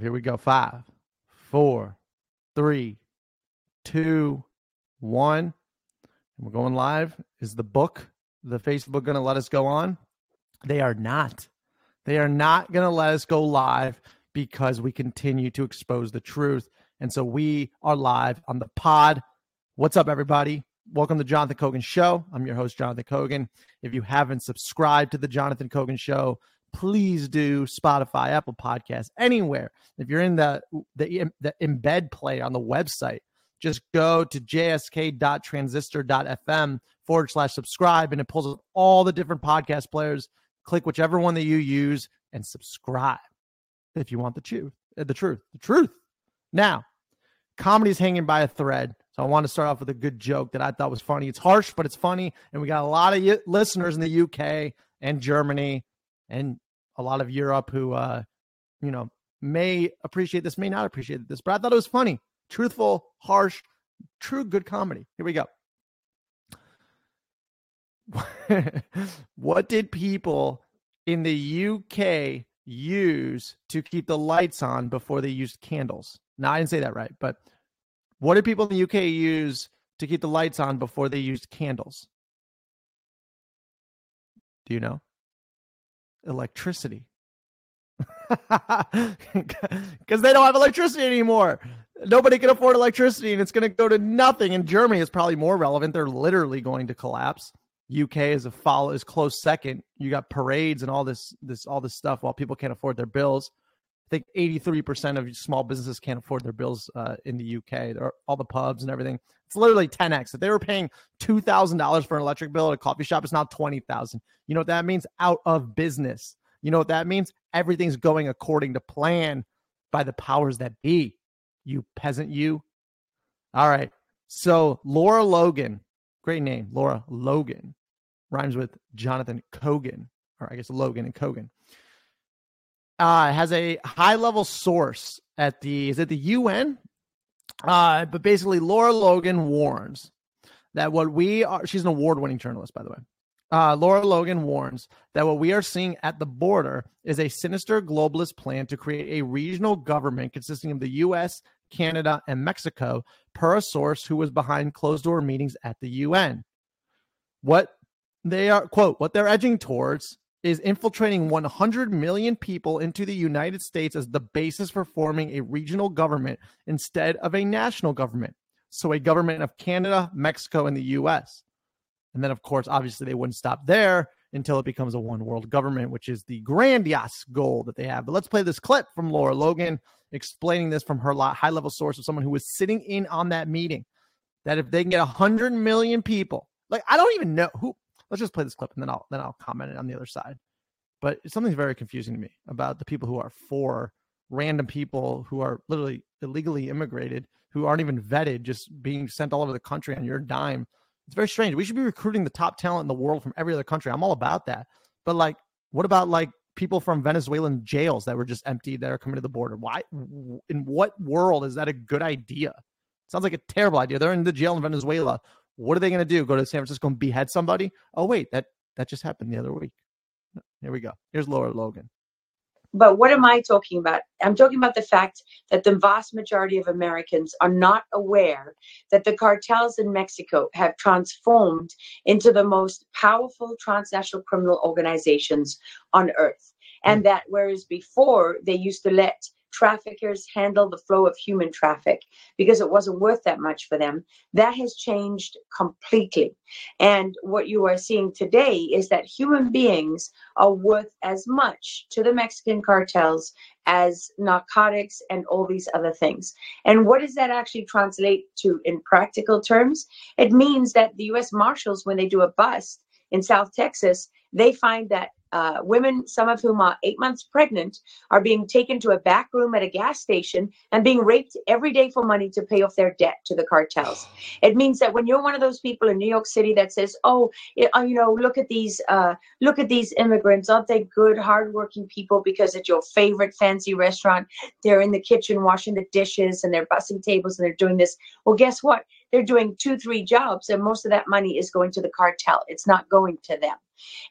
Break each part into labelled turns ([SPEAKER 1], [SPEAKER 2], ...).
[SPEAKER 1] Here we go. Five, four, three, two, one. We're going live. Is the book, the Facebook, going to let us go on? They are not. They are not going to let us go live because we continue to expose the truth. And so we are live on the pod. What's up, everybody? Welcome to Jonathan Kogan Show. I'm your host, Jonathan Kogan. If you haven't subscribed to the Jonathan Kogan Show, please do Spotify, Apple Podcasts, anywhere. If you're in the the, the embed play on the website, just go to jsk.transistor.fm forward slash subscribe, and it pulls up all the different podcast players. Click whichever one that you use and subscribe if you want the truth. Uh, the truth. The truth. Now, comedy is hanging by a thread. So I want to start off with a good joke that I thought was funny. It's harsh, but it's funny. And we got a lot of listeners in the UK and Germany and a lot of Europe who, uh, you know, may appreciate this, may not appreciate this, but I thought it was funny, truthful, harsh, true good comedy. Here we go. what did people in the UK use to keep the lights on before they used candles? Now, I didn't say that right, but what did people in the UK use to keep the lights on before they used candles? Do you know? Electricity because they don't have electricity anymore. Nobody can afford electricity, and it's going to go to nothing. And Germany, is probably more relevant. They're literally going to collapse. UK is a follow is close second. You got parades and all this this all this stuff while people can't afford their bills. Think 83% of small businesses can't afford their bills uh, in the UK. There all the pubs and everything. It's literally 10x. If they were paying $2,000 for an electric bill at a coffee shop, it's now 20,000. You know what that means? Out of business. You know what that means? Everything's going according to plan by the powers that be. You peasant, you. All right. So Laura Logan, great name, Laura Logan, rhymes with Jonathan Kogan, or I guess Logan and Kogan. Uh, has a high level source at the is it the UN uh, but basically, Laura Logan warns that what we are, she's an award winning journalist, by the way. Uh, Laura Logan warns that what we are seeing at the border is a sinister globalist plan to create a regional government consisting of the US, Canada, and Mexico, per a source who was behind closed door meetings at the UN. What they are, quote, what they're edging towards is infiltrating 100 million people into the United States as the basis for forming a regional government instead of a national government. So, a government of Canada, Mexico, and the US. And then, of course, obviously, they wouldn't stop there until it becomes a one world government, which is the grandiose goal that they have. But let's play this clip from Laura Logan explaining this from her high level source of someone who was sitting in on that meeting. That if they can get 100 million people, like, I don't even know who let's just play this clip and then I'll then I'll comment on the other side. But something's very confusing to me about the people who are for random people who are literally illegally immigrated, who aren't even vetted, just being sent all over the country on your dime. It's very strange. We should be recruiting the top talent in the world from every other country. I'm all about that. But like, what about like people from Venezuelan jails that were just emptied that are coming to the border? Why? In what world is that a good idea? Sounds like a terrible idea. They're in the jail in Venezuela. What are they going to do? Go to San Francisco and behead somebody? Oh wait, that that just happened the other week. Here we go. Here's Laura Logan.
[SPEAKER 2] But what am I talking about? I'm talking about the fact that the vast majority of Americans are not aware that the cartels in Mexico have transformed into the most powerful transnational criminal organizations on earth. And hmm. that whereas before they used to let traffickers handle the flow of human traffic because it wasn't worth that much for them. That has changed completely. And what you are seeing today is that human beings are worth as much to the Mexican cartels as narcotics and all these other things. And what does that actually translate to in practical terms? It means that the US Marshals, when they do a bust in South Texas, they find that uh, women, some of whom are eight months pregnant, are being taken to a back room at a gas station and being raped every day for money to pay off their debt to the cartels. It means that when you're one of those people in New York City that says, "Oh, it, uh, you know, look at these, uh, look at these immigrants, aren't they good, hardworking people? Because at your favorite fancy restaurant, they're in the kitchen washing the dishes and they're bussing tables and they're doing this." Well, guess what? they're doing two, three jobs, and most of that money is going to the cartel. It's not going to them.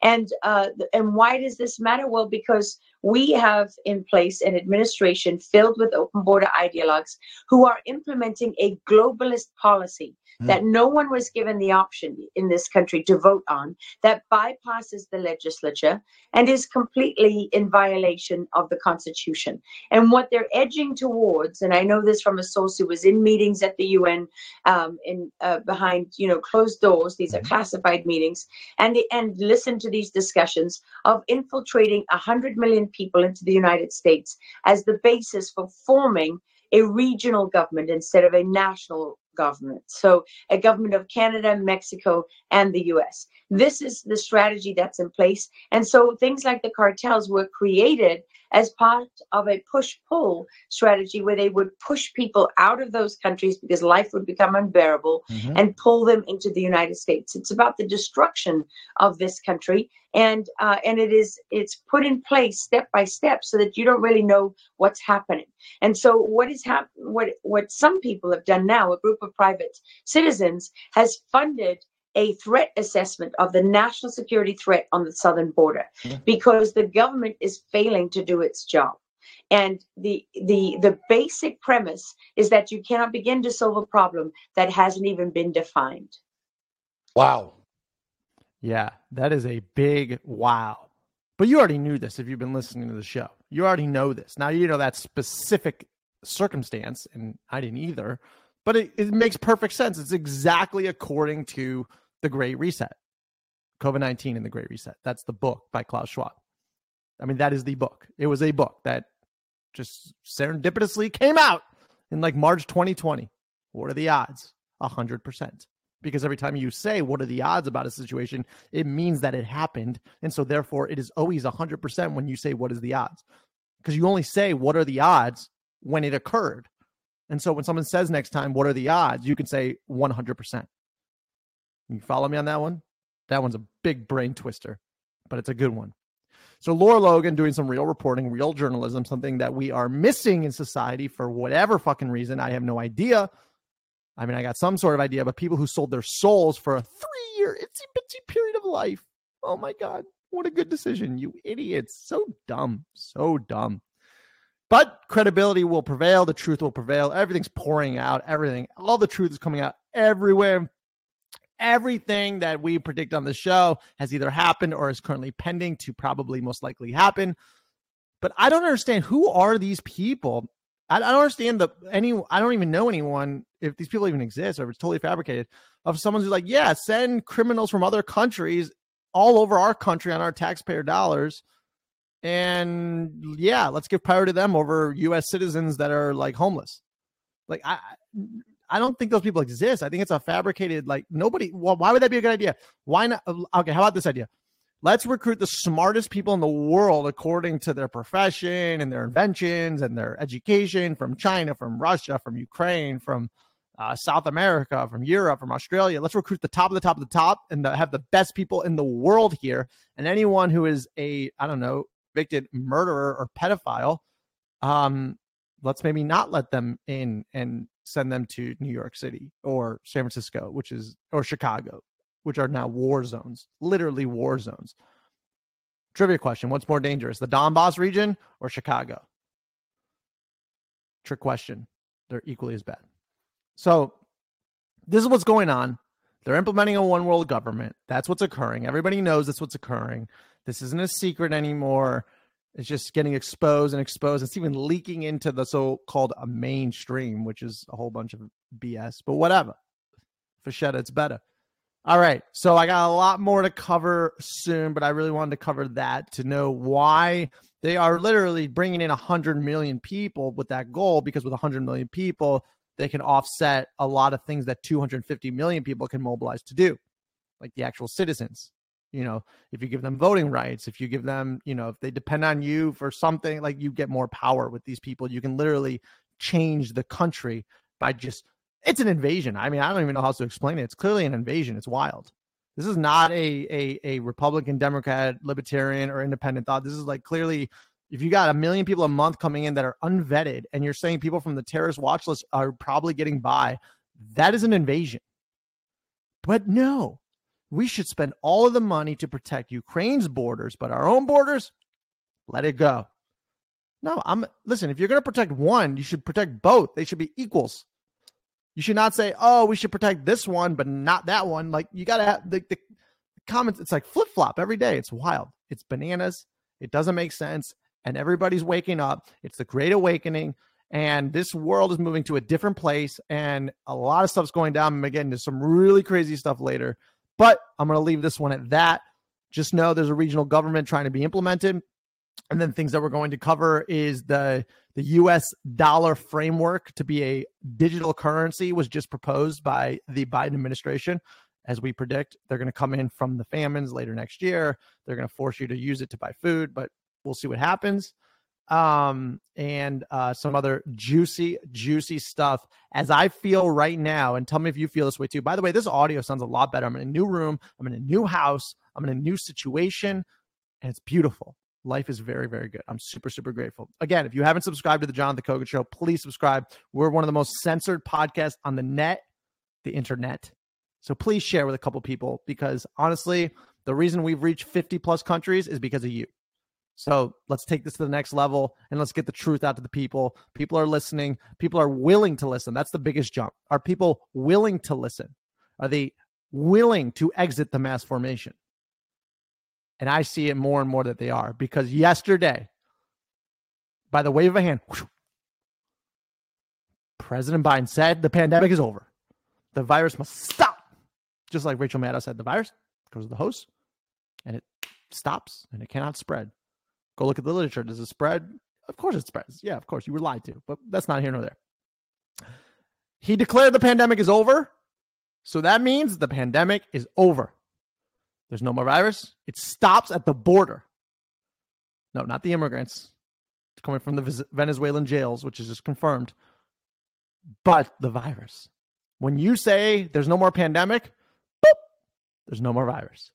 [SPEAKER 2] And uh, and why does this matter? Well, because we have in place an administration filled with open border ideologues who are implementing a globalist policy mm. that no one was given the option in this country to vote on, that bypasses the legislature and is completely in violation of the Constitution. And what they're edging towards, and I know this from a source who was in meetings at the UN um, in uh, behind you know closed doors. These are mm-hmm. classified meetings, and the, and listen to these discussions of infiltrating hundred million people into the United States as the basis for forming a regional government instead of a national government. So, a government of Canada, Mexico, and the US. This is the strategy that's in place. And so, things like the cartels were created as part of a push pull strategy where they would push people out of those countries because life would become unbearable mm-hmm. and pull them into the United States. It's about the destruction of this country. And uh, and it is it's put in place step by step so that you don't really know what's happening. And so what is hap- what what some people have done now, a group of private citizens has funded a threat assessment of the national security threat on the southern border yeah. because the government is failing to do its job. And the the the basic premise is that you cannot begin to solve a problem that hasn't even been defined.
[SPEAKER 3] Wow.
[SPEAKER 1] Yeah that is a big wow. But you already knew this if you've been listening to the show. You already know this. Now you know that specific circumstance and i didn't either but it, it makes perfect sense. It's exactly according to the Great Reset, COVID 19 and the Great Reset. That's the book by Klaus Schwab. I mean, that is the book. It was a book that just serendipitously came out in like March 2020. What are the odds? 100%. Because every time you say, What are the odds about a situation? it means that it happened. And so, therefore, it is always 100% when you say, What is the odds? Because you only say, What are the odds when it occurred. And so, when someone says next time, What are the odds? you can say 100%. You follow me on that one? That one's a big brain twister, but it's a good one. So, Laura Logan doing some real reporting, real journalism, something that we are missing in society for whatever fucking reason. I have no idea. I mean, I got some sort of idea, but people who sold their souls for a three year itsy bitsy period of life. Oh my God. What a good decision. You idiots. So dumb. So dumb. But credibility will prevail. The truth will prevail. Everything's pouring out. Everything, all the truth is coming out everywhere everything that we predict on the show has either happened or is currently pending to probably most likely happen. But I don't understand who are these people. I, don't understand the any. I don't even know anyone if these people even exist or if it's totally fabricated. Of someone who's like, yeah, send criminals from other countries all over our country on our taxpayer dollars, and yeah, let's give power to them over U.S. citizens that are like homeless. Like I, I don't think those people exist. I think it's a fabricated, like nobody. Well, why would that be a good idea? Why not? Uh, okay, how about this idea? Let's recruit the smartest people in the world according to their profession and their inventions and their education from China, from Russia, from Ukraine, from uh, South America, from Europe, from Australia. Let's recruit the top of the top of the top and the, have the best people in the world here. And anyone who is a, I don't know, convicted murderer or pedophile, um, let's maybe not let them in and send them to New York City or San Francisco, which is or Chicago, which are now war zones, literally war zones. Trivia question: What's more dangerous, the Donbass region or Chicago? Trick question. They're equally as bad. So, this is what's going on. They're implementing a one world government. That's what's occurring. Everybody knows that's what's occurring. This isn't a secret anymore. It's just getting exposed and exposed. It's even leaking into the so-called mainstream, which is a whole bunch of BS. But whatever. for Fachetta, it's better. All right. So I got a lot more to cover soon, but I really wanted to cover that to know why they are literally bringing in 100 million people with that goal because with 100 million people, they can offset a lot of things that 250 million people can mobilize to do, like the actual citizens you know if you give them voting rights if you give them you know if they depend on you for something like you get more power with these people. You can literally change the country by just it's an invasion. I mean i don't even know how to explain it. It's clearly an invasion. It's wild. This is not a a, a republican democrat libertarian or independent thought. This is like clearly if you got a million people a month coming in that are unvetted and you're saying people from the terrorist watch list are probably getting by that is an invasion. But no we should spend all of the money to protect Ukraine's borders, but our own borders, let it go. No, I'm listen, if you're going to protect one, you should protect both. They should be equals. You should not say, "Oh, we should protect this one but not that one." Like you got to have the, the comments it's like flip-flop every day. It's wild. It's bananas. It doesn't make sense and everybody's waking up. It's the great awakening and this world is moving to a different place and a lot of stuff's going down. I'm getting to some really crazy stuff later, but I'm going to leave this one at that. Just know there's a regional government trying to be implemented. And then things that we're going to cover is the the US dollar framework to be a digital currency was just proposed by the Biden administration. As we predict, they're going to come in from the famines later next year. They're going to force you to use it to buy food, but we'll see what happens um, and uh, some other juicy, juicy stuff as I feel right now. And tell me if you feel this way too. By the way, this audio sounds a lot better. I'm in a new room, I'm in a new house, I'm in a new situation, and it's beautiful. Life is very, very good. I'm super, super grateful. Again, if you haven't subscribed to the Jonathan Kogan Show, please subscribe. We're one of the most censored podcasts on the net, the internet. So please share with a couple people because honestly, the reason we've reached 50 plus countries is because of you. So let's take this to the next level and let's get the truth out to the people. People are listening. People are willing to listen. That's the biggest jump. Are people willing to listen? Are they willing to exit the mass formation? And I see it more and more that they are because yesterday, by the wave of a hand, whoosh, President Biden said the pandemic is over. The virus must stop. Just like Rachel Maddow said, the virus goes to the host and it stops and it cannot spread. Go look at the literature. Does it spread? Of course it spreads. Yeah, of course. You were lied to, but that's not here nor there. He declared the pandemic is over. So that means the pandemic is over. There's no more virus. It stops at the border. No, not the immigrants. It's coming from the Venezuelan jails, which is just confirmed. But the virus. When you say there's no more pandemic, boop, there's no more virus.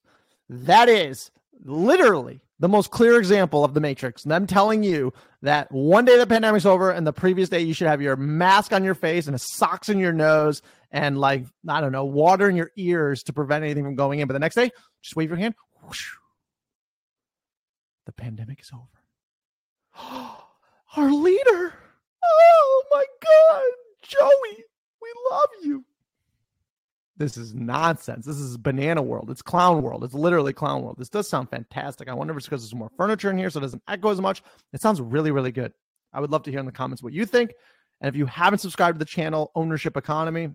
[SPEAKER 1] That is literally the most clear example of the matrix them telling you that one day the pandemic's over and the previous day you should have your mask on your face and socks in your nose and like i don't know water in your ears to prevent anything from going in. But the next day just wave your hand. Whoosh, the pandemic is over. Our leader! Oh my god! Joey we love you this is nonsense. This is banana world. It's clown world. It's literally clown world. This does sound fantastic. I wonder if it's because there's more furniture in here so it doesn't echo as much. It sounds really, really good. I would love to hear in the comments what you think. And if you haven't subscribed to the channel, Ownership Economy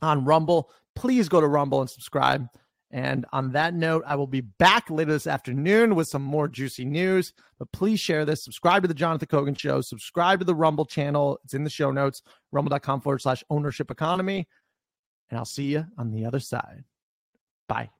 [SPEAKER 1] on Rumble, please go to Rumble and subscribe. And on that note, I will be back later this afternoon with some more juicy news. But please share this. Subscribe to the Jonathan Kogan Show. Subscribe to the Rumble channel. It's in the show notes, rumble.com forward slash ownership economy and I'll see you on the other side. Bye.